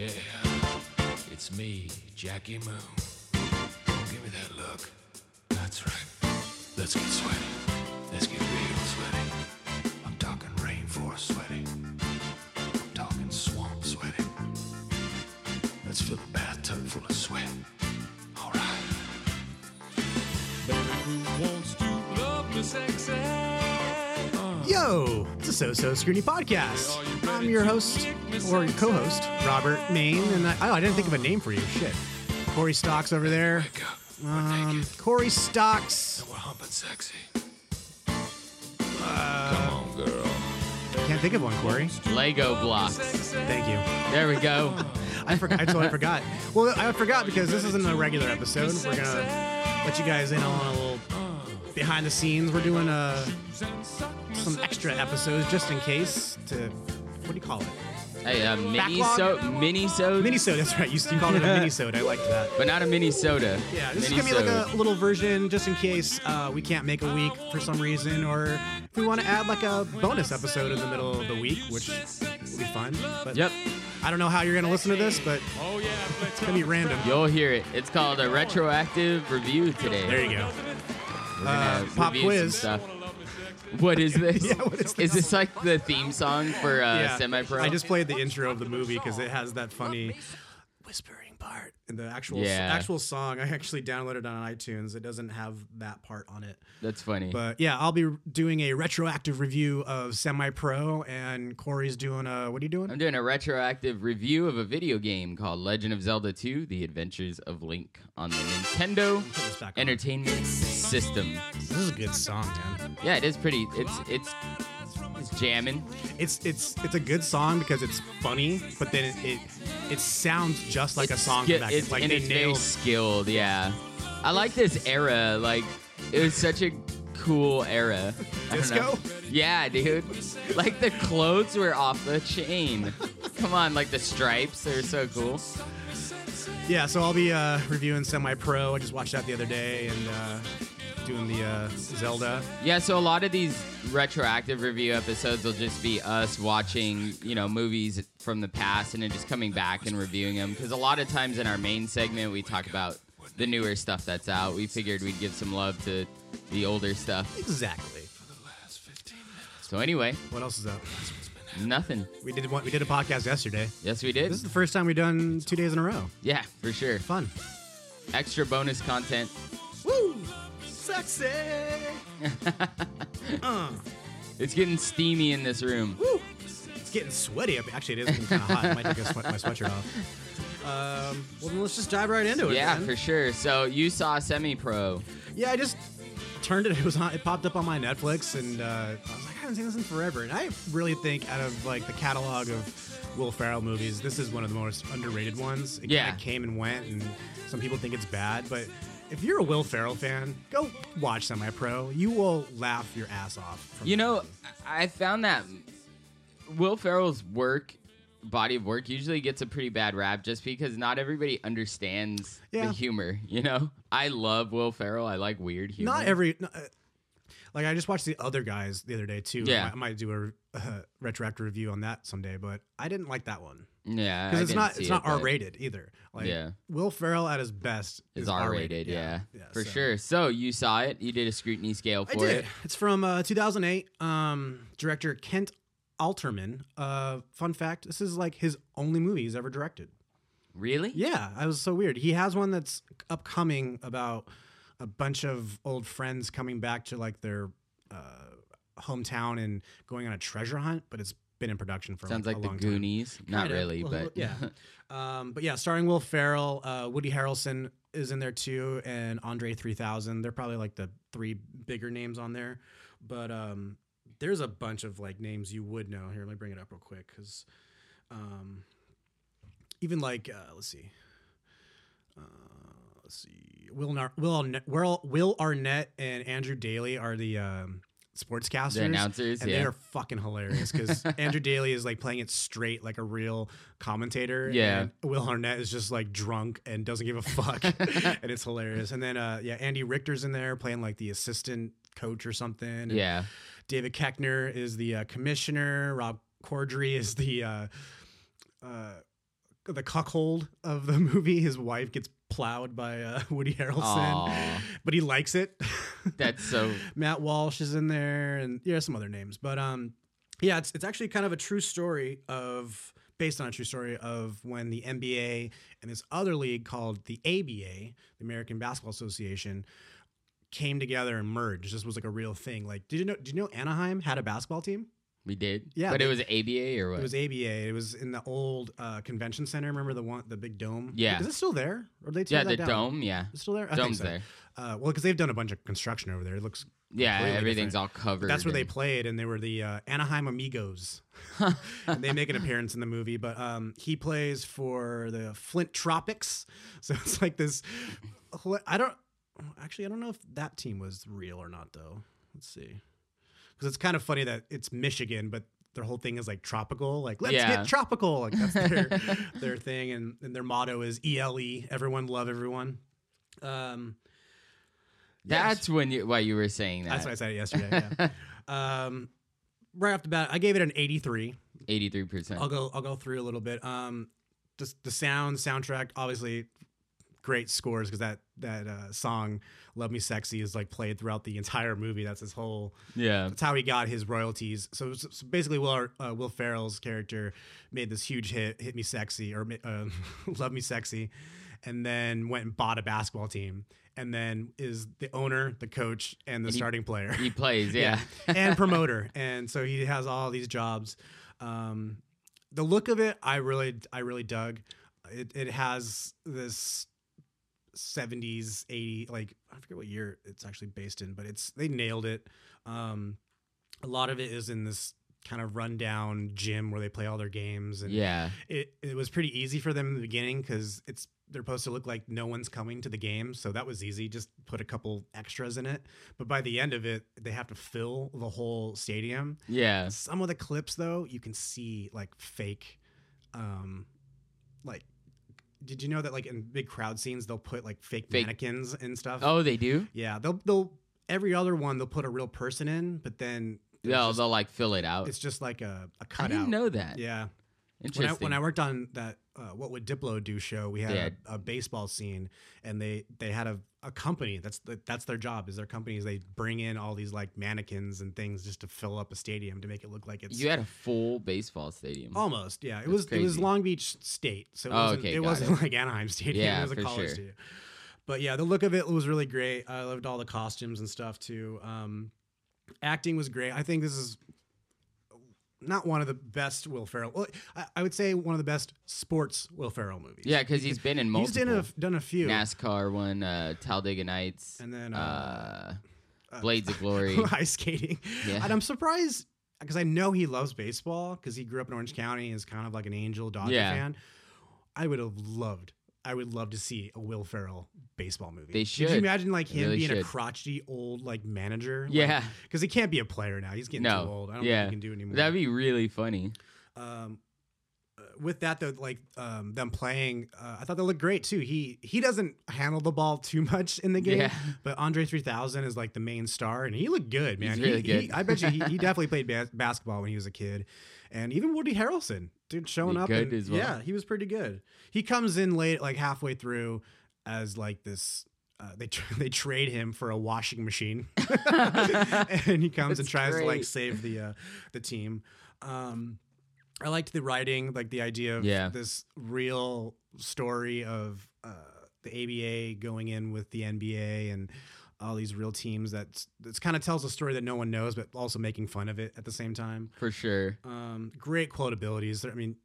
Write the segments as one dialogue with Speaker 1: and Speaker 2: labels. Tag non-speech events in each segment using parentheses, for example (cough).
Speaker 1: Yeah, it's me, Jackie Moon. Give me that look. That's right. Let's get sweaty. Let's get real sweaty. I'm talking rainforest sweaty. I'm talking swamp sweaty. Let's fill a bathtub full of sweat. All right. Baby, who wants to love me sexy?
Speaker 2: Yo, it's a So So Scrutiny podcast. I'm your host, or your co host, Robert Main, and I, oh, I didn't think of a name for you. Shit. Cory Stocks over there.
Speaker 1: Wake. We're
Speaker 2: Um. Cory Stocks.
Speaker 1: We're humping sexy. Come on, girl.
Speaker 2: Can't think of one, Cory.
Speaker 3: Lego blocks.
Speaker 2: Thank you.
Speaker 3: There we go. (laughs)
Speaker 2: I forgot. I totally forgot. Well, I forgot because this isn't a regular episode. We're gonna let you guys in on a little behind the scenes. We're doing uh, some extra episodes just in case to what do you call it?
Speaker 3: Hey, a mini
Speaker 2: Backlog?
Speaker 3: so mini soda,
Speaker 2: Mini soda. That's right. You, you called it a mini soda. I liked that.
Speaker 3: but not a mini soda.
Speaker 2: Yeah, this
Speaker 3: mini
Speaker 2: is gonna be like a little version just in case uh, we can't make a week for some reason, or if we want to add like a bonus episode in the middle of the week, which will be fun. But
Speaker 3: Yep,
Speaker 2: I don't know how you're gonna listen to this, but oh yeah, it's gonna be random.
Speaker 3: you'll hear it. It's called a retroactive review today.
Speaker 2: There you go.
Speaker 3: We're gonna
Speaker 2: Uh, pop
Speaker 3: review some
Speaker 2: quiz.
Speaker 3: What is (laughs) this?
Speaker 2: Yeah, what is
Speaker 3: Is
Speaker 2: this?
Speaker 3: this like the theme song for uh,
Speaker 2: yeah,
Speaker 3: Semi Pro?
Speaker 2: I just played the intro of the movie because it has that funny whispering part the actual
Speaker 3: Yeah.
Speaker 2: actual song. I actually downloaded on iTunes. It doesn't have that part on it.
Speaker 3: That's funny.
Speaker 2: But yeah, I'll be doing a retroactive review of Semi Pro, and Cory's doing a. What are you doing?
Speaker 3: I'm doing a retroactive review of a video game called Legend of Zelda 2: The Adventures of Link on the Nintendo
Speaker 2: Put this back on.
Speaker 3: Entertainment System.
Speaker 2: This is a good song, man.
Speaker 3: Yeah, it is pretty. It's it's it's jamming.
Speaker 2: It's it's it's a good song because it's funny, but then it it, it sounds just like
Speaker 3: It's
Speaker 2: a song
Speaker 3: ski-
Speaker 2: back.
Speaker 3: It's,
Speaker 2: like
Speaker 3: and
Speaker 2: they
Speaker 3: it's very skilled. Yeah, I like this era. Like it was such a cool era. I don't know.
Speaker 2: Disco?
Speaker 3: Yeah, dude. Like the clothes were off the chain. Come on, like the stripes. They're so cool.
Speaker 2: Yeah, so I'll be uh, reviewing Semi Pro. I just watched that the other day and uh, doing the uh, Zelda.
Speaker 3: Yeah, so a lot of these retroactive review episodes will just be us watching, you know, movies from the past and then just coming back and reviewing them. Because a lot of times in our main segment, we talk about the newer stuff that's out. We figured we'd give some love to the older stuff.
Speaker 2: Exactly.
Speaker 3: So anyway,
Speaker 2: What else is up?
Speaker 3: nothing.
Speaker 2: We did one, we did a podcast yesterday.
Speaker 3: Yes, we did.
Speaker 2: This is the first time we've done two days in a row.
Speaker 3: Yeah, for sure.
Speaker 2: Fun.
Speaker 3: Extra bonus content.
Speaker 2: Uh, (laughs)
Speaker 3: It's getting steamy in this room.
Speaker 2: woo! It's getting sweaty. Actually, it is getting kind of hot. I might take a sweat, my sweatshirt off. Um, well, then let's just dive right into it.
Speaker 3: Yeah,
Speaker 2: man.
Speaker 3: for sure. So you saw Semi Pro.
Speaker 2: Yeah, I just turned it. (laughs) It was on. It popped up on my Netflix, and uh, I was like, I haven't seen this in forever. And I really think out of like the catalog of Will Ferrell movies, this is one of the most underrated ones. It
Speaker 3: Yeah.
Speaker 2: came and went, and some people think it's bad, but. If you're a Will Ferrell fan, go watch Semi Pro. You will laugh your ass off. From
Speaker 3: You know,
Speaker 2: movie.
Speaker 3: I found that Will Ferrell's work, body of work, usually gets a pretty bad rap just because not everybody understands
Speaker 2: Yeah.
Speaker 3: the humor. You know, I love Will Ferrell. I like weird humor.
Speaker 2: not every. not- uh, like I just watched the other guys the other day too.
Speaker 3: Yeah.
Speaker 2: I might, I might do a uh, retroactive review on that someday, but I didn't like that one.
Speaker 3: Yeah,
Speaker 2: because it's
Speaker 3: didn't
Speaker 2: it's
Speaker 3: it,
Speaker 2: not R rated either. Like
Speaker 3: Yeah.
Speaker 2: Will Ferrell at his best
Speaker 3: Is R rated, yeah, for
Speaker 2: so-
Speaker 3: sure. So you saw it. You did a scrutiny scale for it.
Speaker 2: It's from uh, 2008. Um, director Kent Alterman. Uh, fun fact: this is like his only movie he's ever directed.
Speaker 3: Really?
Speaker 2: Yeah, I was so weird. He has one that's upcoming about a bunch of old friends coming back to like their uh, hometown and going on a treasure hunt, but it's been in production for
Speaker 3: Sounds
Speaker 2: like,
Speaker 3: like,
Speaker 2: a long
Speaker 3: the
Speaker 2: time.
Speaker 3: Goonies. (laughs) Not
Speaker 2: Kinda.
Speaker 3: really, but
Speaker 2: yeah. (laughs) Um, but yeah, starring Will Ferrell, uh, Woody Harrelson is in there too, and Andre 3000. They're probably like the three bigger names on there. But um, there's a bunch of like names you would know. Here, let me bring it up real quick because um, even like uh, let's see, uh, let's see, Will Nar- Will Arnett, Will Will Arnett and Andrew Daly are the um, sportscasters.
Speaker 3: the announcers.
Speaker 2: And
Speaker 3: yeah.
Speaker 2: they are fucking hilarious because (laughs) Andrew Daly is like playing it straight like a real commentator.
Speaker 3: Yeah.
Speaker 2: And Will Arnett is just like drunk and doesn't give a fuck. (laughs) (laughs) and it's hilarious. And then uh yeah, Andy Richter's in there playing like the assistant coach or something. And
Speaker 3: yeah.
Speaker 2: David Koechner is the uh, commissioner. Rob Corddry is the uh uh the cuckold of the movie. His wife gets plowed by uh, (laughs) Woody Harrelson,
Speaker 3: Aw.
Speaker 2: but he likes it. (laughs)
Speaker 3: That's so.
Speaker 2: Matt Walsh is in there, and yeah, some other names. But um, yeah, it's it's actually kind of a true story of based on a true story of when the NBA and this other league called the ABA, the American Basketball Association, came together and merged. This was like a real thing. Like, did you know? Did you know Anaheim had a basketball team?
Speaker 3: We did.
Speaker 2: Yeah,
Speaker 3: But
Speaker 2: they-
Speaker 3: it was ABA or what?
Speaker 2: It was ABA. It was in the old uh, convention center. Remember the one, the big dome?
Speaker 3: Yeah.
Speaker 2: Is it still there? Or did they tear
Speaker 3: yeah,
Speaker 2: that
Speaker 3: the
Speaker 2: down?
Speaker 3: dome. Yeah.
Speaker 2: It's still there. I think
Speaker 3: Dome's
Speaker 2: so.
Speaker 3: there.
Speaker 2: Uh, well, because they've done a bunch of construction over there. It looks
Speaker 3: Yeah,
Speaker 2: completely
Speaker 3: everything's
Speaker 2: different.
Speaker 3: all covered.
Speaker 2: That's where they
Speaker 3: and-
Speaker 2: played, and they were the uh, Anaheim Amigos. (laughs) (laughs) and they make an appearance in the movie, but um, he plays for the Flint Tropics. (laughs) So it's like this. I don't actually. I don't know if that team was real or not, though. Let's see, because it's kind of funny that it's Michigan, but their whole thing is like tropical. Like let's
Speaker 3: Yeah.
Speaker 2: get tropical. Like that's their (laughs) their thing, and, and their motto is ELE. Everyone love everyone. Um, yes.
Speaker 3: That's when you why you were saying that.
Speaker 2: That's what I said yesterday. Yeah. (laughs) um, right off the bat, I gave it an 83.
Speaker 3: Eighty-three percent.
Speaker 2: I'll go. I'll go through a little bit. Um, just the sound, soundtrack, obviously, great scores because that that uh, song "Love Me Sexy" is like played throughout the entire movie. That's his whole.
Speaker 3: Yeah.
Speaker 2: That's how he got his royalties. So, so basically, Will uh, Will Ferrell's character made this huge hit, "Hit Me Sexy" or uh, (laughs) "Love Me Sexy," and then went and bought a basketball team, and then is the owner, the coach, and the
Speaker 3: And he-
Speaker 2: starting player
Speaker 3: He plays. (laughs) Yeah.
Speaker 2: and promoter, and so he has all these jobs. Um, the look of it, I really, I really dug. It, it has this 70s, 80, like I forget what year it's actually based in, but it's they nailed it. Um, a lot of it is in this kind of rundown gym where they play all their games, and
Speaker 3: yeah.
Speaker 2: it, it was pretty easy for them in the beginning because it's they're supposed to look like no one's coming to the game so that was easy just put a couple extras in it but by the end of it they have to fill the whole stadium
Speaker 3: Yeah.
Speaker 2: some of the clips though you can see like fake um like did you know that like in big crowd scenes they'll put like fake,
Speaker 3: Fake-
Speaker 2: mannequins and stuff
Speaker 3: Oh, they do.
Speaker 2: yeah they'll they'll every other one they'll put a real person in but then
Speaker 3: No,
Speaker 2: just-
Speaker 3: they'll like fill it out.
Speaker 2: it's just like a, a cutout I
Speaker 3: didn't know that.
Speaker 2: yeah when I,
Speaker 3: Interesting.
Speaker 2: when I worked on that uh, what would diplo do show we had
Speaker 3: Yeah.
Speaker 2: a, a baseball scene and they they had a, a company that's the, that's their job is their company is they bring in all these like mannequins and things just to fill up a stadium to make it look like it's
Speaker 3: you had a full baseball stadium.
Speaker 2: almost yeah. It
Speaker 3: That's
Speaker 2: was it was long beach state so it
Speaker 3: Oh,
Speaker 2: wasn't,
Speaker 3: okay,
Speaker 2: it wasn't (laughs) like anaheim stadium
Speaker 3: Yeah,
Speaker 2: it was a college
Speaker 3: sure.
Speaker 2: stadium. But yeah the look of it was really great. I loved all the costumes and stuff too. Um acting was great. I think this is not one of the best Will Ferrell. Well, I, I would say one of the best sports Will Ferrell movies.
Speaker 3: yeah, because he's been in multiple.
Speaker 2: He's done a, done a few.
Speaker 3: NASCAR one, uh, Talladega Nights,
Speaker 2: And then,
Speaker 3: uh,
Speaker 2: uh,
Speaker 3: Blades of (laughs) Glory.
Speaker 2: ice skating.
Speaker 3: Yeah.
Speaker 2: And I'm surprised because I know he loves baseball because he grew up in Orange County and is kind of like an Angel Dodger
Speaker 3: Yeah.
Speaker 2: fan. I would have loved. I would love to see a Will Ferrell baseball movie.
Speaker 3: They
Speaker 2: Could
Speaker 3: should.
Speaker 2: you imagine like him
Speaker 3: really
Speaker 2: being a crotchety old like manager?
Speaker 3: Yeah.
Speaker 2: because he can't be a player now. He's getting
Speaker 3: No.
Speaker 2: too old. I don't
Speaker 3: Yeah.
Speaker 2: think he can do anymore.
Speaker 3: That'd be really funny.
Speaker 2: um, with that though, like um, them playing, uh, I thought they looked great too. He he doesn't handle the ball too much in the game,
Speaker 3: Yeah.
Speaker 2: but Andre three thousand is like the main star, and he looked good, man.
Speaker 3: He's really
Speaker 2: he-
Speaker 3: good.
Speaker 2: I bet you he, he (laughs) definitely played bas- basketball when he was a kid, and even Woody Harrelson, dude, showing
Speaker 3: He
Speaker 2: up. and-
Speaker 3: well.
Speaker 2: Yeah, he was pretty good. He comes in late, like halfway through, as like this. Uh, they tra- (laughs) they trade him for a washing machine, (laughs) and he comes and
Speaker 3: That's
Speaker 2: tries to like save the uh, the team. Um, I liked the writing, like the idea of
Speaker 3: Yeah.
Speaker 2: this real story of uh, the ABA going in with the NBA and all these real teams. That that's kind of tells a story that no one knows, but also making fun of it at the same time.
Speaker 3: For sure.
Speaker 2: Um, great quotabilities. I mean,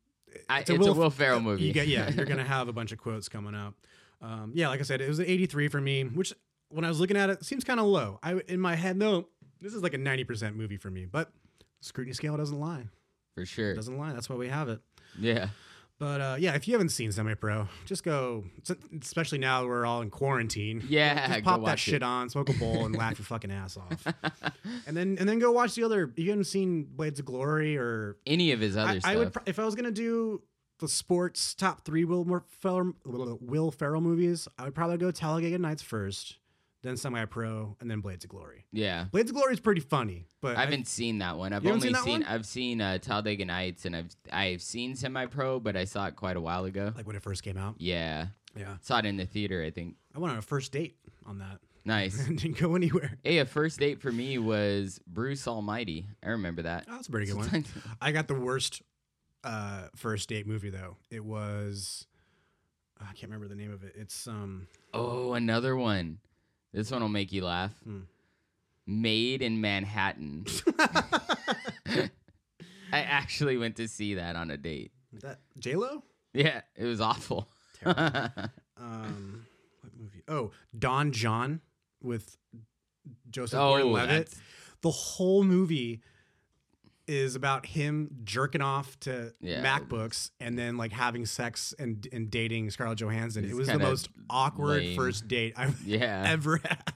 Speaker 3: I, it's a Will, Ferrell movie.
Speaker 2: you get, yeah, you're (laughs) gonna have a bunch of quotes coming up. Um, yeah, like I said, it was an 83 for me, which when I was looking at it, seems kind of low. I in my head, no, this is like a 90% movie for me, but scrutiny scale doesn't lie.
Speaker 3: For sure.
Speaker 2: Doesn't lie. That's why we have it.
Speaker 3: Yeah.
Speaker 2: But uh, yeah, if you haven't seen Semi Pro, just go. Especially now we're all in quarantine.
Speaker 3: Yeah,
Speaker 2: just pop that shit
Speaker 3: it.
Speaker 2: on, smoke a bowl, and laugh your fucking ass off. And then and then go watch the other. You haven't seen Blades of Glory or
Speaker 3: Any of his other
Speaker 2: I,
Speaker 3: stuff.
Speaker 2: I would if I was gonna do the sports top three Will Ferrell, Will Ferrell movies. I would probably go Talladega Nights first, then Semi Pro, and then Blades of Glory.
Speaker 3: Yeah.
Speaker 2: Blades of Glory is pretty funny, but
Speaker 3: I haven't seen that one. I've only
Speaker 2: seen
Speaker 3: seen,
Speaker 2: one?
Speaker 3: I've seen uh, Talladega Nights and I've I've seen Semi Pro, but I saw it quite a while ago.
Speaker 2: like when it first came out.
Speaker 3: Yeah.
Speaker 2: Yeah,
Speaker 3: Saw it in the theater, I think.
Speaker 2: I went on a first date on that.
Speaker 3: Nice. (laughs)
Speaker 2: didn't go anywhere.
Speaker 3: hey, a first date for me was Bruce Almighty. I remember that.
Speaker 2: Oh, that's a pretty good one. (laughs) I got the worst uh, first date movie though. It was I can't remember the name of it. It's um
Speaker 3: Oh, another one. This one will make you laugh.
Speaker 2: Hmm.
Speaker 3: Maid in Manhattan. (laughs) I actually went to see that on a date.
Speaker 2: that J Lo.
Speaker 3: Yeah, it was awful. (laughs)
Speaker 2: Um, what movie? Oh, Don Jon with Joseph
Speaker 3: Oh,
Speaker 2: Gordon-Levitt.
Speaker 3: that's-
Speaker 2: The whole movie is about him jerking off to
Speaker 3: Yeah.
Speaker 2: MacBooks and then like having sex and and dating Scarlett Johansson.
Speaker 3: It's
Speaker 2: it was the most awkward
Speaker 3: lame.
Speaker 2: first date I've (laughs)
Speaker 3: yeah. (laughs)
Speaker 2: ever had.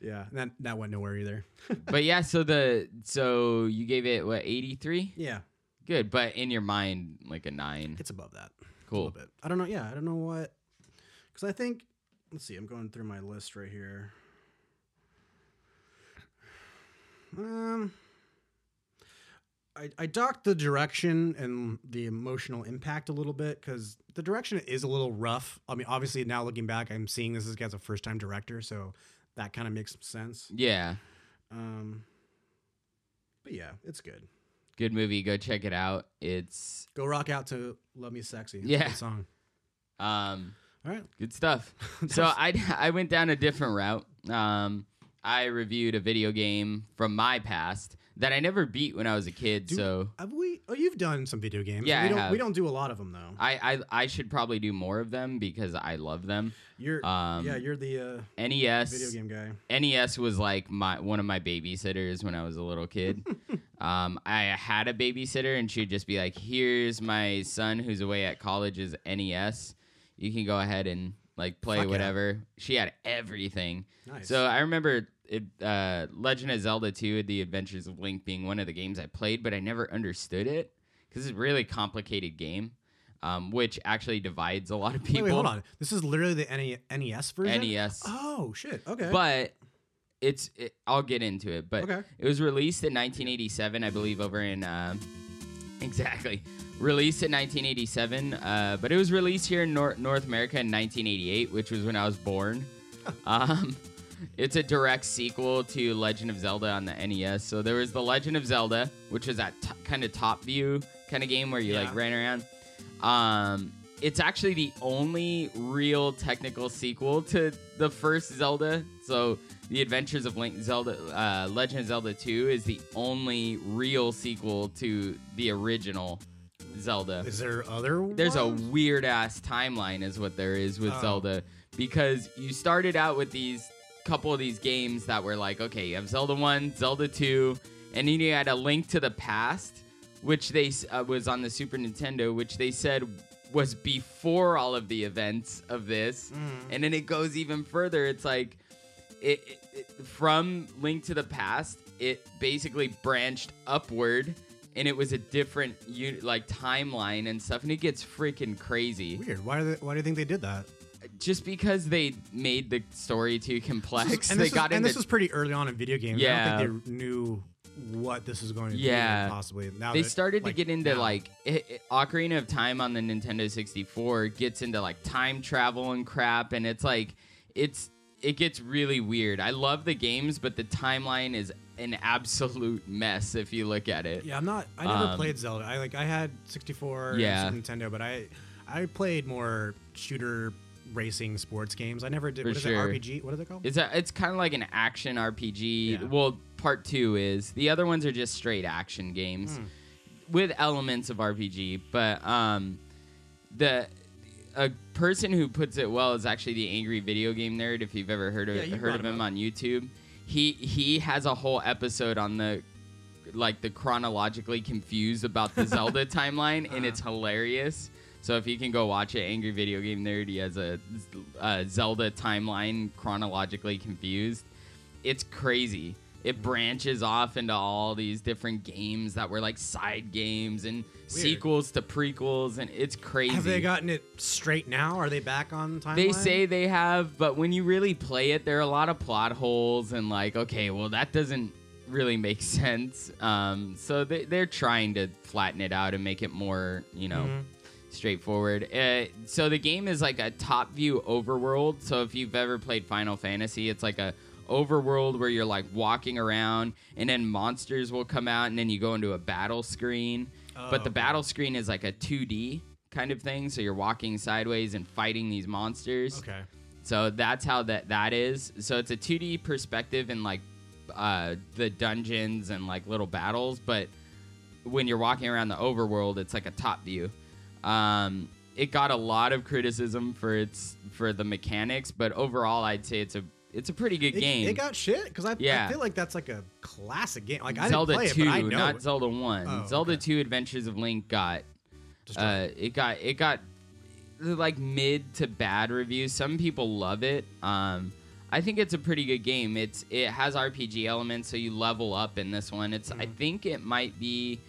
Speaker 2: yeah, that that went nowhere either. (laughs)
Speaker 3: but yeah, so the so you gave it what, 83?
Speaker 2: Yeah,
Speaker 3: Good, but in your mind like a 9.
Speaker 2: it's above that. a
Speaker 3: Cool.
Speaker 2: little bit. I don't know. Yeah, I don't know what. Because I think, let's see. I'm going through my list right here. Um, I I docked the direction and the emotional impact a little bit because the direction is a little rough. I mean, obviously now looking back, I'm seeing this as a first time director, so that kind of makes sense.
Speaker 3: Yeah.
Speaker 2: Um, but yeah, it's good.
Speaker 3: Good movie. Go check it out. It's
Speaker 2: Go rock out to "Love Me Sexy."
Speaker 3: Yeah.
Speaker 2: song.
Speaker 3: um
Speaker 2: All right.
Speaker 3: Good stuff. (laughs) so I I went down a different route. Um, I reviewed a video game from my past that I never beat when I was a kid.
Speaker 2: Do-
Speaker 3: so
Speaker 2: Have we? Oh, you've done some video games.
Speaker 3: Yeah,
Speaker 2: we
Speaker 3: I
Speaker 2: don't. We don't do a lot of them though.
Speaker 3: I, I I should probably do more of them because I love them.
Speaker 2: You're.
Speaker 3: Um,
Speaker 2: yeah, you're the uh,
Speaker 3: NES
Speaker 2: video game guy.
Speaker 3: NES was like my one of my babysitters when I was a little kid. (laughs) um, I had a babysitter, and she'd just be like, "Here's my son who's away at college's NES. You can go ahead and like play
Speaker 2: Fuck yeah.
Speaker 3: whatever." She had everything.
Speaker 2: Nice.
Speaker 3: So I remember it, uh, Legend of Zelda 2: The Adventures of Link being one of the games I played, but I never understood it because it's a really complicated game, um, which actually divides a lot of people.
Speaker 2: wait, hold on. This is literally the NES version.
Speaker 3: NES.
Speaker 2: Oh shit. Okay.
Speaker 3: But it's it, I'll get into it. But
Speaker 2: Okay.
Speaker 3: it was released in 1987, I believe, over in um (laughs) exactly released in 1987. Uh, but it was released here in Nor- North America in 1988, which was when I was born. (laughs) um, it's a direct sequel to Legend of Zelda on the NES. So there was the Legend of Zelda, which was that t- kind of top view kind of game where you like ran around. Um, it's actually the only real technical sequel to the first Zelda. So, The Adventures of Link Zelda, uh, Legend of Zelda 2 is the only real sequel to the original Zelda.
Speaker 2: is there other?
Speaker 3: There's a weird ass timeline, is what there is with
Speaker 2: Oh.
Speaker 3: Zelda, because you started out with these couple of these games that were like, okay, you have Zelda 1, Zelda 2, and then you had a Link to the Past, which they uh, was on the Super Nintendo, which they said was before all of the events of this, and then it goes even further. It's like it, it, it from Link to the Past, it basically branched upward. And it was a different like timeline and stuff, and it gets freaking crazy.
Speaker 2: Weird. Why do they, Why do you think they did that?
Speaker 3: Just because they made the story too complex,
Speaker 2: and
Speaker 3: they got
Speaker 2: was, and
Speaker 3: into
Speaker 2: this was pretty early on in video games. I
Speaker 3: Yeah.
Speaker 2: don't think they knew what this was going to
Speaker 3: Yeah.
Speaker 2: be. Possibly. Now
Speaker 3: they
Speaker 2: that,
Speaker 3: started
Speaker 2: like,
Speaker 3: to get into
Speaker 2: now.
Speaker 3: like it, it- Ocarina of Time on the Nintendo 64 gets into like time travel and crap, and it's like it's it gets really weird. I love the games, but the timeline is an absolute mess if you look at it.
Speaker 2: Yeah, I'm not. I never
Speaker 3: Um,
Speaker 2: played Zelda. I like. I had 64
Speaker 3: Yeah.
Speaker 2: Nintendo, but I I played more shooter racing sports games. I never did.
Speaker 3: For
Speaker 2: what is
Speaker 3: sure.
Speaker 2: it? RPG. What is it called?
Speaker 3: It's a, it's kind of like an action RPG.
Speaker 2: Yeah.
Speaker 3: Well, part two is the other ones are just straight action games
Speaker 2: Hmm.
Speaker 3: with elements of RPG. But um, the a person who puts it well is actually the Angry Video Game Nerd. If you've ever heard of
Speaker 2: Yeah,
Speaker 3: heard of
Speaker 2: him up.
Speaker 3: on YouTube, he he has a whole episode on the like the chronologically confused about the Zelda (laughs) timeline, and it's hilarious. So if you can go watch it, Angry Video Game Nerd, he has a, a Zelda timeline chronologically confused. It's crazy. it branches off into all these different games that were like side games and sequels to prequels, and it's crazy.
Speaker 2: Have they gotten it straight now? Are they back on timeline?
Speaker 3: They say they have, but when you really play it, there are a lot of plot holes and like, okay, well that doesn't really make (laughs) sense. Um, so they, they're trying to flatten it out and make it more, you know,
Speaker 2: Mhm.
Speaker 3: Straightforward. Uh, so the game is like a top view overworld. So if you've ever played Final Fantasy, it's like a overworld where you're like walking around and then monsters will come out and then you go into a battle screen. but the
Speaker 2: Oh,
Speaker 3: battle screen is like a 2D kind of thing. So you're walking sideways and fighting these monsters.
Speaker 2: Okay.
Speaker 3: So that's how that that is. So it's a 2D perspective in like uh, the dungeons and like little battles, but when you're walking around the overworld, it's like a top view. Um, it got a lot of criticism for its for the mechanics, but overall, I'd say it's a it's a pretty good
Speaker 2: It,
Speaker 3: game.
Speaker 2: it got shit because I,
Speaker 3: Yeah.
Speaker 2: I feel like that's like a classic game. Like I
Speaker 3: Zelda
Speaker 2: didn't play
Speaker 3: two,
Speaker 2: it, I
Speaker 3: not
Speaker 2: it.
Speaker 3: Zelda one.
Speaker 2: Oh,
Speaker 3: Zelda
Speaker 2: okay.
Speaker 3: two Adventures of Link got uh, it got it got like mid to bad reviews. Some people love it. Um, I think it's a pretty good game. It's it has RPG elements, so you level up in this one. It's I think it might be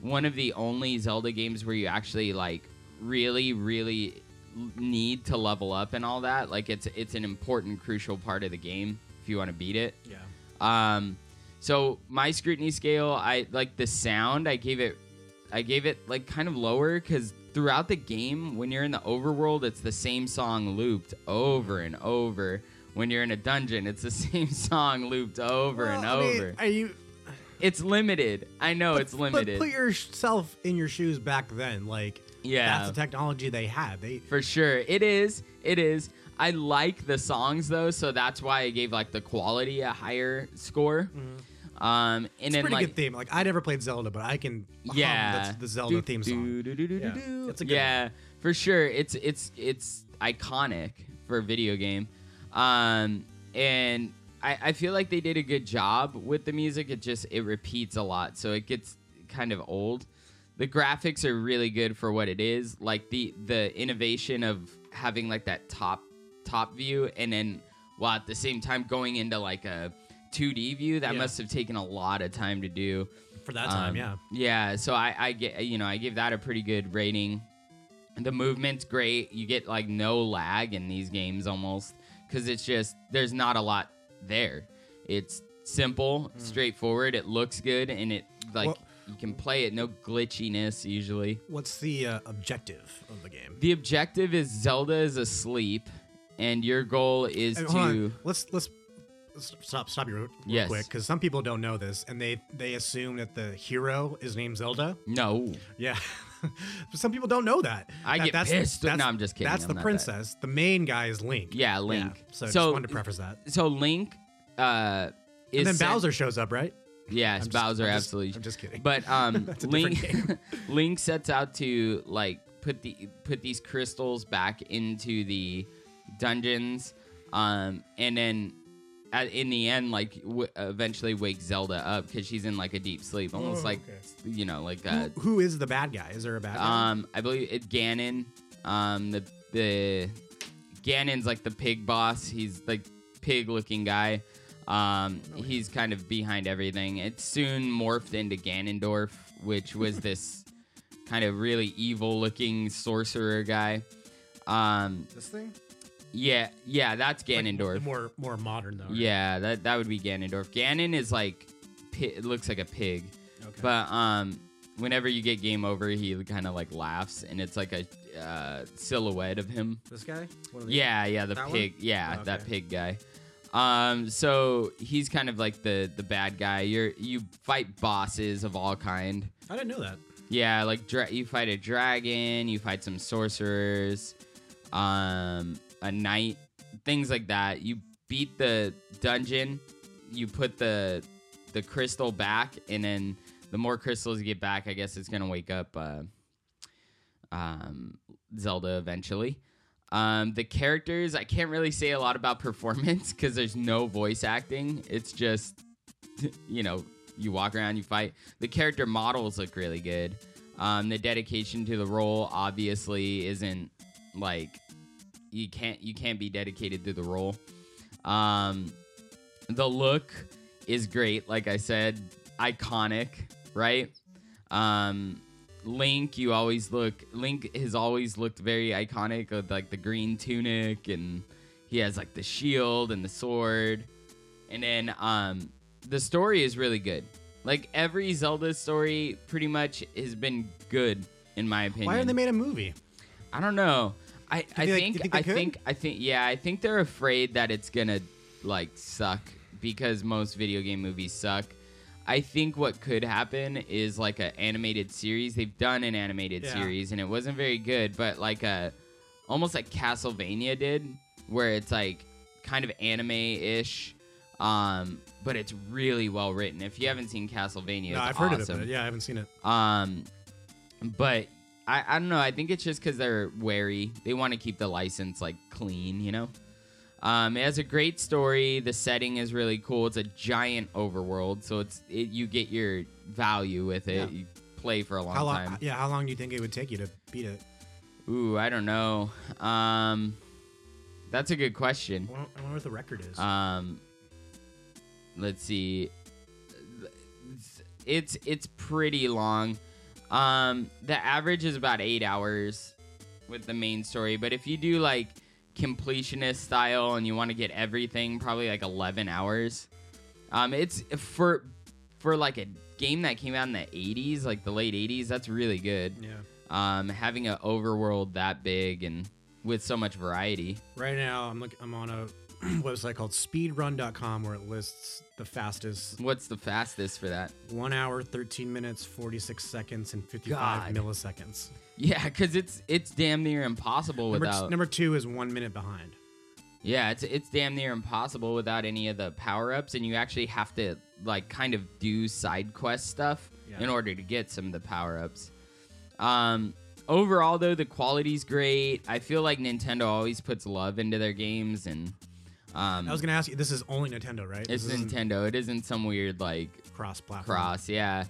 Speaker 3: one of the only Zelda games where you actually like really really need to level up and all that. Like it's it's an important crucial part of the game if you want to beat it.
Speaker 2: yeah.
Speaker 3: Um, so my scrutiny scale, I like the sound. I gave it, I gave it like kind of lower because throughout the game, when you're in the overworld, it's the same song looped over and over. When you're in a dungeon, it's the (laughs) same song looped over and
Speaker 2: Well, I mean,
Speaker 3: over.
Speaker 2: are you?
Speaker 3: It's limited. I know it's limited
Speaker 2: But put yourself in your shoes back then. Like
Speaker 3: Yeah.
Speaker 2: that's the technology they had. They
Speaker 3: for sure. It is. It is. I like the songs though, so that's why I gave like the quality a higher score. Um, and
Speaker 2: Mm-hmm. it's a
Speaker 3: then
Speaker 2: pretty
Speaker 3: like
Speaker 2: good theme. Like I never played Zelda, but I can
Speaker 3: yeah
Speaker 2: the, the Zelda
Speaker 3: Do,
Speaker 2: theme song.
Speaker 3: do, do,
Speaker 2: Yeah. It's a good
Speaker 3: yeah for sure it's it's it's iconic for a video game um and I, I feel like they did a good job with the music it just it repeats a lot so it gets kind of old the graphics are really good for what it is like the the innovation of having like that top top view and then while at the same time going into like a 2d view that
Speaker 2: Yeah.
Speaker 3: must have taken a lot of time to do
Speaker 2: For that time,
Speaker 3: um,
Speaker 2: yeah.
Speaker 3: Yeah, so I, I get you know I give that a pretty good rating. The movement's great. You get like no lag in these games almost because it's just there's not a lot there. It's simple, straightforward. It looks good, and it like
Speaker 2: Well-
Speaker 3: you can play it. No glitchiness usually.
Speaker 2: What's the uh, objective of the game?
Speaker 3: The objective is Zelda is asleep, and your goal is
Speaker 2: And
Speaker 3: to.
Speaker 2: Let's let's let's stop stop you real, real
Speaker 3: Yes.
Speaker 2: quick because some people don't know this and they they assume that the hero is named Zelda.
Speaker 3: no.
Speaker 2: Yeah. (laughs) some people don't know that.
Speaker 3: I
Speaker 2: That-
Speaker 3: get
Speaker 2: that's,
Speaker 3: pissed.
Speaker 2: That's,
Speaker 3: No, I'm just kidding.
Speaker 2: That's
Speaker 3: I'm
Speaker 2: the
Speaker 3: not that.
Speaker 2: princess. The main guy is Link.
Speaker 3: Yeah, Link.
Speaker 2: So, I
Speaker 3: So-
Speaker 2: just wanted to preface that.
Speaker 3: So Link, uh, is
Speaker 2: And then
Speaker 3: sent-
Speaker 2: Bowser shows up, right?
Speaker 3: Yes,
Speaker 2: I'm just-
Speaker 3: Bowser,
Speaker 2: I'm just-
Speaker 3: absolutely.
Speaker 2: I'm just kidding.
Speaker 3: But (laughs) um, Link, (laughs) Link sets out to like put the put these crystals back into the dungeons, um, and then at, in the end, like w- eventually wake Zelda up because she's in like a deep sleep, almost
Speaker 2: Oh,
Speaker 3: like
Speaker 2: okay.
Speaker 3: you know, like uh,
Speaker 2: Who, who is the bad guy? Is there a bad guy?
Speaker 3: um, I believe it's Ganon. Um, the the Ganon's like the pig boss. He's like pig looking guy. Um, he's kind of behind everything. It soon morphed into Ganondorf, which was (laughs) this kind of really evil looking sorcerer guy. Um,
Speaker 2: this thing?
Speaker 3: Yeah, yeah, that's
Speaker 2: Like,
Speaker 3: Ganondorf.
Speaker 2: more more modern though. right?
Speaker 3: yeah, that that would be Ganondorf. Ganon is like, it looks like a pig.
Speaker 2: Okay.
Speaker 3: But um, whenever you get game over, he kind of like laughs, and it's like a uh, silhouette of him.
Speaker 2: this guy? One of these?
Speaker 3: Yeah, yeah, the
Speaker 2: That one?
Speaker 3: pig. Yeah,
Speaker 2: Oh,
Speaker 3: that pig guy. Um, so he's kind of like the the bad guy. You're you fight bosses of all kind.
Speaker 2: I didn't know that.
Speaker 3: Yeah, like dra- you fight a dragon, you fight some sorcerers, um, a knight, things like that. You beat the dungeon, you put the the crystal back, and then the more crystals you get back, I guess it's gonna wake up uh, um, Zelda eventually. Um, the characters, I can't really say a lot about performance (laughs) because there's no voice acting. It's just, (laughs) you know, you walk around, you fight. The character models look really good. Um, the dedication to the role obviously isn't like you can't you can't be dedicated to the role. Um, the look is great. Like I said, iconic, right? Um, Link, you always look. Link has always looked very iconic with like the green tunic, and he has like the shield and the sword. And then um, the story is really good. Like every Zelda story, pretty much has been good in my opinion.
Speaker 2: Why haven't they made a movie?
Speaker 3: I don't know. I, I
Speaker 2: like-
Speaker 3: think,
Speaker 2: think
Speaker 3: I
Speaker 2: could?
Speaker 3: think I think yeah I think they're afraid that it's gonna like suck because most video game movies suck. I think what could happen is like an animated series. They've done an animated
Speaker 2: Yeah.
Speaker 3: series and it wasn't very good, but like a almost like Castlevania did, where it's like kind of anime ish, um, but it's really well written. If you haven't seen Castlevania,
Speaker 2: no, I've heard of it, but yeah, I haven't seen it.
Speaker 3: Um, but I, I don't know. I think it's just because they're wary. They want to keep the license like clean, you know. Um, it has a great story. The setting is really cool. It's a giant overworld, so it's it, you get your value with it.
Speaker 2: Yeah.
Speaker 3: You play for a long
Speaker 2: How long?
Speaker 3: time.
Speaker 2: Yeah, how long do you think it would take you to beat it?
Speaker 3: Ooh, I don't know. Um, that's a good question.
Speaker 2: I wonder, I wonder what the record is.
Speaker 3: Um, let's see. It's it's pretty long. Um, the average is about eight hours with the main story, but if you do like completionist style and you want to get everything, probably like eleven hours. Um, it's for for like a game that came out in the '80s, like the late '80s. That's really good.
Speaker 2: yeah.
Speaker 3: Um, having an overworld that big and with so much variety.
Speaker 2: Right now, I'm look, I'm on a (clears throat) website called Speedrun.com where it lists the fastest
Speaker 3: What's the fastest for that?
Speaker 2: one hour, 13 minutes, 46 seconds, and 55
Speaker 3: God.
Speaker 2: milliseconds.
Speaker 3: Yeah, because it's it's damn near impossible
Speaker 2: Number, t-
Speaker 3: without.
Speaker 2: number two is one minute behind.
Speaker 3: yeah, it's it's damn near impossible without any of the power ups, and you actually have to like kind of do side quest stuff
Speaker 2: Yeah.
Speaker 3: in order to get some of the power ups. Um, overall, though, the quality's great. I feel like Nintendo always puts love into their games, and um,
Speaker 2: I was gonna ask you. This is only Nintendo, right?
Speaker 3: it's
Speaker 2: this
Speaker 3: Nintendo. It isn't some weird like
Speaker 2: cross-platform.
Speaker 3: cross yeah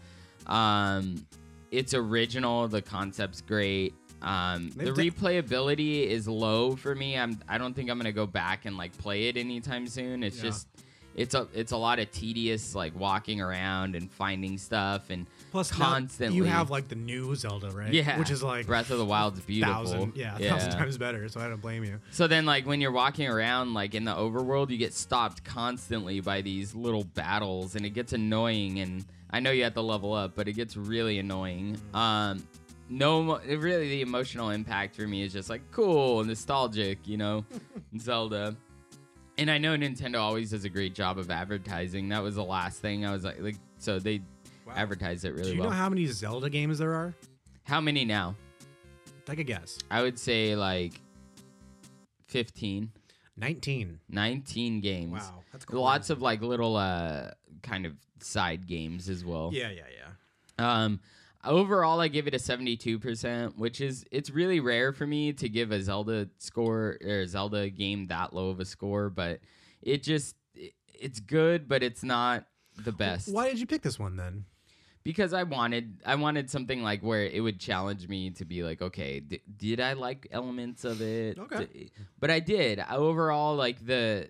Speaker 3: um it's original the concept's great um the
Speaker 2: de-
Speaker 3: replayability is low for me i'm i don't think i'm gonna go back and like play it anytime soon it's
Speaker 2: Yeah.
Speaker 3: just it's a it's a lot of tedious like walking around and finding stuff and
Speaker 2: Plus,
Speaker 3: constantly
Speaker 2: you have like the new Zelda, right?
Speaker 3: yeah
Speaker 2: which is like
Speaker 3: breath of the wild's beautiful
Speaker 2: thousand, yeah, a thousand times better. So I don't blame you.
Speaker 3: so then, like when you're walking around, like in the overworld, you get stopped constantly by these little battles, and it gets annoying. And I know you have to level up, but it gets really annoying. Um, no, really the emotional impact for me is just like cool, nostalgic, you know, (laughs) Zelda. And I know Nintendo always does a great job of advertising. That was the last thing I was like, like so they
Speaker 2: Wow.
Speaker 3: advertise it really well.
Speaker 2: Do you
Speaker 3: well.
Speaker 2: know how many Zelda games there are?
Speaker 3: how many now?
Speaker 2: Take a guess.
Speaker 3: I would say like 15,
Speaker 2: 19.
Speaker 3: 19 games.
Speaker 2: Wow, that's cool.
Speaker 3: lots of like little uh kind of side games as well.
Speaker 2: Yeah, yeah, yeah.
Speaker 3: Um overall I give it a 72%, which is it's really rare for me to give a Zelda score or a Zelda game that low of a score, but it just it, it's good, but it's not the best.
Speaker 2: Why did you pick this one then?
Speaker 3: Because I wanted I wanted something like where it would challenge me to be like, okay, d- did I like elements of it?
Speaker 2: Okay.
Speaker 3: D- but I did. Overall like the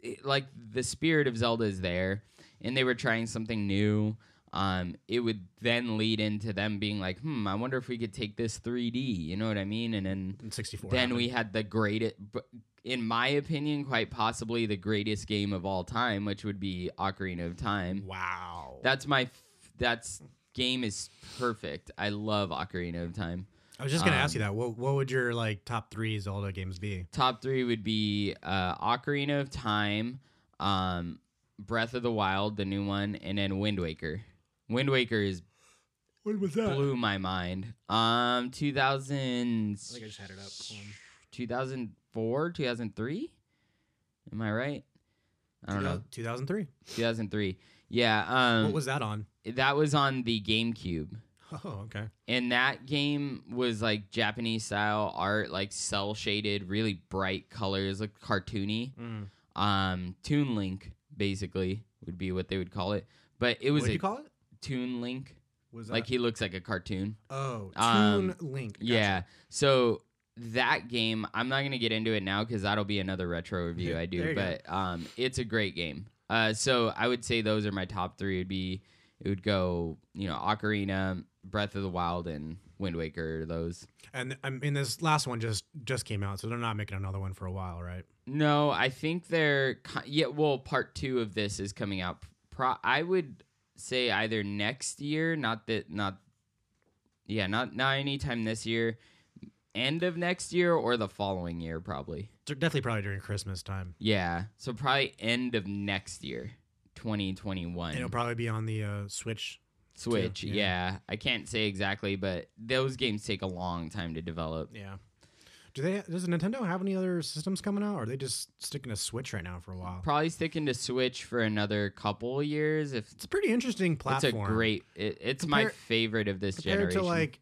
Speaker 3: it- like the spirit of Zelda is there and they were trying something new. Um, it would then lead into them being like, "Hmm, I wonder if we could take this 3D." You know what I mean? And then
Speaker 2: In 64.
Speaker 3: then
Speaker 2: happened.
Speaker 3: we had the greatest, in my opinion, quite possibly the greatest game of all time, which would be Ocarina of Time.
Speaker 2: Wow.
Speaker 3: That's my f- that's game is perfect. I love Ocarina of Time.
Speaker 2: I was just gonna ask
Speaker 3: um,
Speaker 2: you that. What what would your like top three Zelda games be?
Speaker 3: Top three would be uh, Ocarina of Time, um, Breath of the Wild, the new one, and then Wind Waker. Wind Waker is
Speaker 2: What was that?
Speaker 3: blew my mind. Um, 2000,
Speaker 2: I think I just had it up. Hold on.
Speaker 3: 2004, 2003. Am I right? I don't know.
Speaker 2: 2003.
Speaker 3: 2003. Yeah. Um,
Speaker 2: what was that on?
Speaker 3: that was on the GameCube.
Speaker 2: Oh, okay.
Speaker 3: and that game was like Japanese style art, like cel shaded, really bright colors, like cartoony.
Speaker 2: Mm.
Speaker 3: Um, Toon Link basically would be what they would call it, but it was
Speaker 2: What did
Speaker 3: a
Speaker 2: you call it?
Speaker 3: Toon Link.
Speaker 2: Was that
Speaker 3: Like he looks like a cartoon.
Speaker 2: oh Toon
Speaker 3: um,
Speaker 2: Link? Gotcha.
Speaker 3: Yeah. So that game, I'm not gonna get into it now because that'll be another retro review (laughs) I do. But um, it's a great game. Uh, so I would say those are my top three. It'd be it would go you know Ocarina, Breath of the Wild, and Wind Waker. Those.
Speaker 2: And I mean, this last one just just came out, so they're not making another one for a while, right?
Speaker 3: No, I think they're yeah. Well, part two of this is coming out. Pro- I would say either next year, not that, not yeah, not not anytime this year, end of next year or the following year, probably.
Speaker 2: Definitely probably during Christmas time.
Speaker 3: Yeah, so probably end of next year, twenty twenty one.
Speaker 2: And it'll probably be on the uh, Switch.
Speaker 3: Switch.
Speaker 2: yeah.
Speaker 3: Yeah. I can't say exactly, but those games take a long time to develop.
Speaker 2: Yeah. Do they? Does Nintendo have any other systems coming out, or are they just sticking to Switch right now for a while?
Speaker 3: Probably sticking to Switch for another couple years. If
Speaker 2: It's a pretty interesting platform.
Speaker 3: it's a great, it, it's my favorite of this
Speaker 2: compared
Speaker 3: generation.
Speaker 2: to like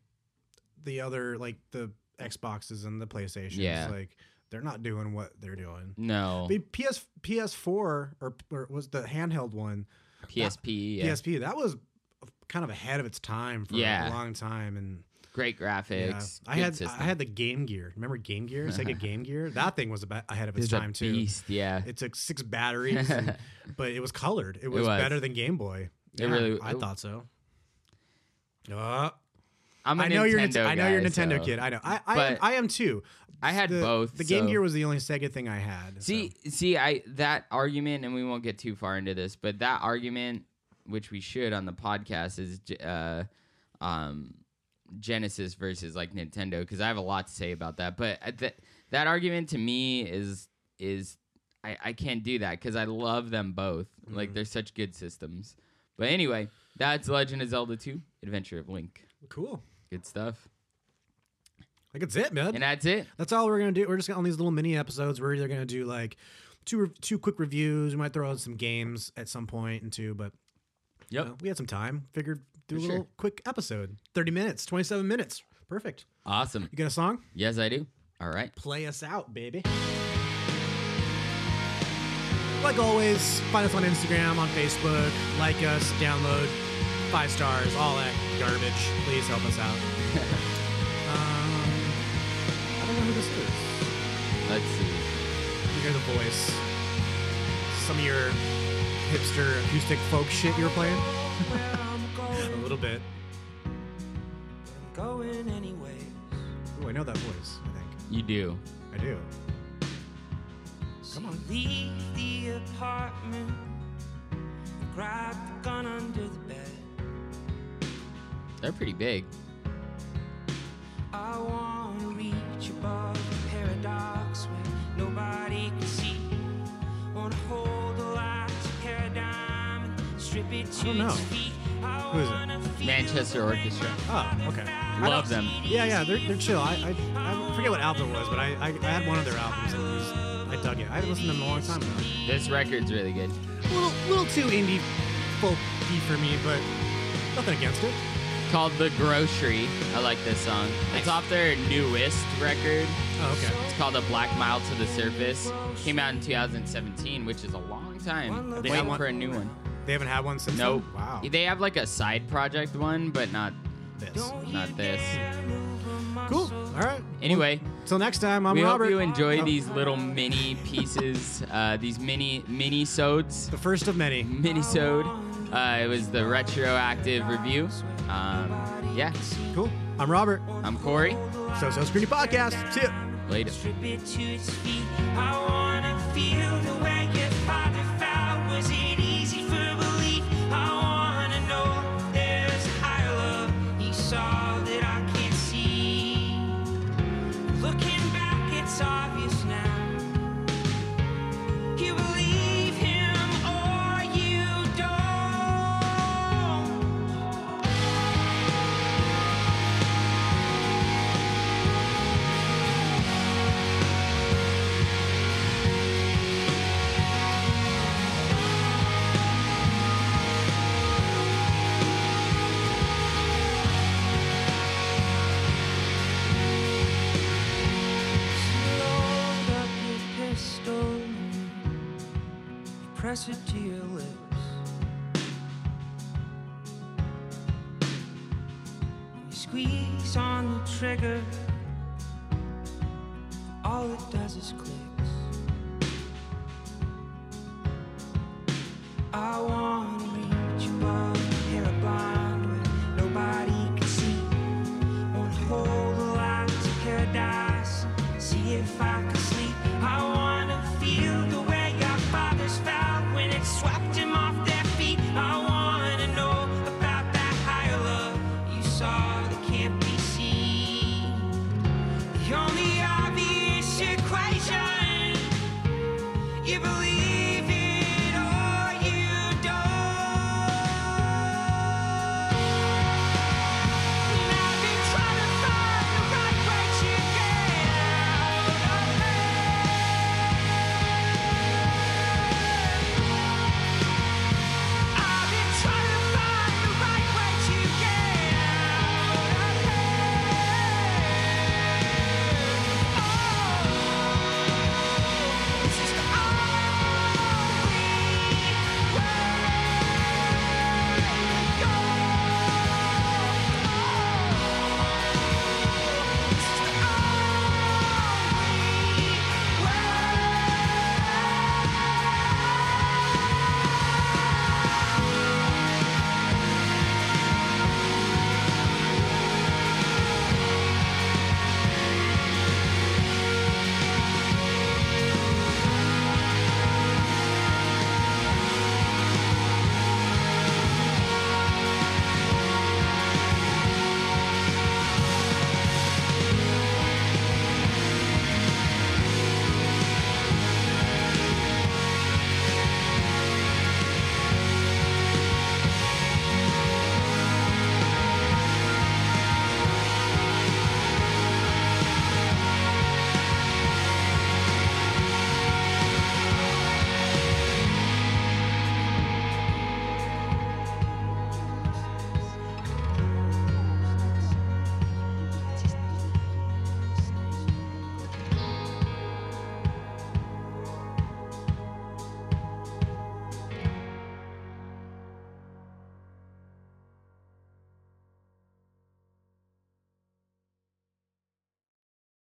Speaker 2: the other like the Xboxes and the PlayStations.
Speaker 3: Yeah.
Speaker 2: Like they're not doing what they're doing.
Speaker 3: no
Speaker 2: The PS PS4 or, or was the handheld one
Speaker 3: PSP. Yeah.
Speaker 2: PSP that was kind of ahead of its time for
Speaker 3: Yeah.
Speaker 2: a long time and
Speaker 3: Great
Speaker 2: yeah.
Speaker 3: graphics.
Speaker 2: I had
Speaker 3: system.
Speaker 2: I had the Game Gear. Remember Game Gear? (laughs) Sega Game Gear. That thing was about ahead of its time too.
Speaker 3: beast. Yeah.
Speaker 2: It took six batteries, and- (laughs) but it was colored. It was,
Speaker 3: was.
Speaker 2: better than Game Boy.
Speaker 3: It
Speaker 2: Yeah,
Speaker 3: really-
Speaker 2: I
Speaker 3: it-
Speaker 2: thought so. Uh,
Speaker 3: I'm a
Speaker 2: I know you're
Speaker 3: Nintendo
Speaker 2: Nintendo I know you're a Nintendo
Speaker 3: so-
Speaker 2: kid. I know. I I, am, I am too.
Speaker 3: I had
Speaker 2: the,
Speaker 3: both,
Speaker 2: The Game
Speaker 3: so-
Speaker 2: Gear was the only Sega thing I had.
Speaker 3: See,
Speaker 2: so.
Speaker 3: see, I that argument, and we won't get too far into this, but that argument, which we should on the podcast, is uh, um, Genesis versus like Nintendo, because I have a lot to say about that. But uh, that that argument to me is is I, I can't do that because I love them both. Like they're such good systems. But anyway, that's Legend of Zelda 2: Adventure of Link.
Speaker 2: cool.
Speaker 3: Good stuff.
Speaker 2: Like it's it, man.
Speaker 3: And that's it.
Speaker 2: That's all we're gonna do. We're just gonna, on these little mini episodes. We're either gonna do like two re- two quick reviews. We might throw out some games at some point and two, but you know, we had some time. Figured do
Speaker 3: For
Speaker 2: a
Speaker 3: sure.
Speaker 2: little quick episode. Thirty minutes, twenty seven minutes. Perfect.
Speaker 3: Awesome.
Speaker 2: You got a song?
Speaker 3: Yes, I do. All right.
Speaker 2: Play us out, baby. Like always, find us on Instagram, on Facebook, like us, download, five stars, all that garbage. Please help us out. (laughs) um, I don't know who this is.
Speaker 3: Let's see.
Speaker 2: You hear the voice. Some of your hipster acoustic folk shit you were playing? (laughs) a little bit.
Speaker 4: Going anyways.
Speaker 2: Ooh, I know that voice, I think.
Speaker 3: You do.
Speaker 2: I do. Come on.
Speaker 4: Leave the apartment. Grab the gun under the bed.
Speaker 3: They're pretty big.
Speaker 4: I wanna reach above the paradox where nobody can see. Wanna hold the light to paradigm and strip it to
Speaker 2: don't know.
Speaker 4: its feet. I
Speaker 2: Who is it?
Speaker 3: Manchester Orchestra.
Speaker 2: Oh, okay.
Speaker 3: Love them.
Speaker 2: Yeah, yeah, they're, they're chill. I, I I forget what album it was, but I, I, I had one of their albums and it was I dug it. I haven't listened to them in a long time now.
Speaker 3: This record's really good.
Speaker 2: A little, little too indie folky for me, but nothing against it.
Speaker 3: Called The Grocery. I like this song. It's off their newest record.
Speaker 2: Oh, okay.
Speaker 3: It's called A Black Mile to the Surface. Came out in 2017, which is a long time.
Speaker 2: They
Speaker 3: Waiting
Speaker 2: one-
Speaker 3: for a new one.
Speaker 2: They haven't had one since.
Speaker 3: Nope.
Speaker 2: Then? Wow.
Speaker 3: They have like a side project one, but not
Speaker 2: This.
Speaker 3: not this.
Speaker 2: Cool. All right.
Speaker 3: Anyway,
Speaker 2: Till next time, I'm
Speaker 3: we
Speaker 2: Robert.
Speaker 3: hope you enjoy
Speaker 2: Oh,
Speaker 3: these little mini pieces, (laughs) uh, these mini mini sodes.
Speaker 2: The first of many.
Speaker 3: Minisode. Uh, it was the retroactive review. Um, yeah,
Speaker 2: Cool. I'm Robert.
Speaker 3: I'm Cory.
Speaker 2: So So Scrutiny Podcast. See ya.
Speaker 3: Later.
Speaker 4: To your lips. You squeeze on the trigger, all it does is click.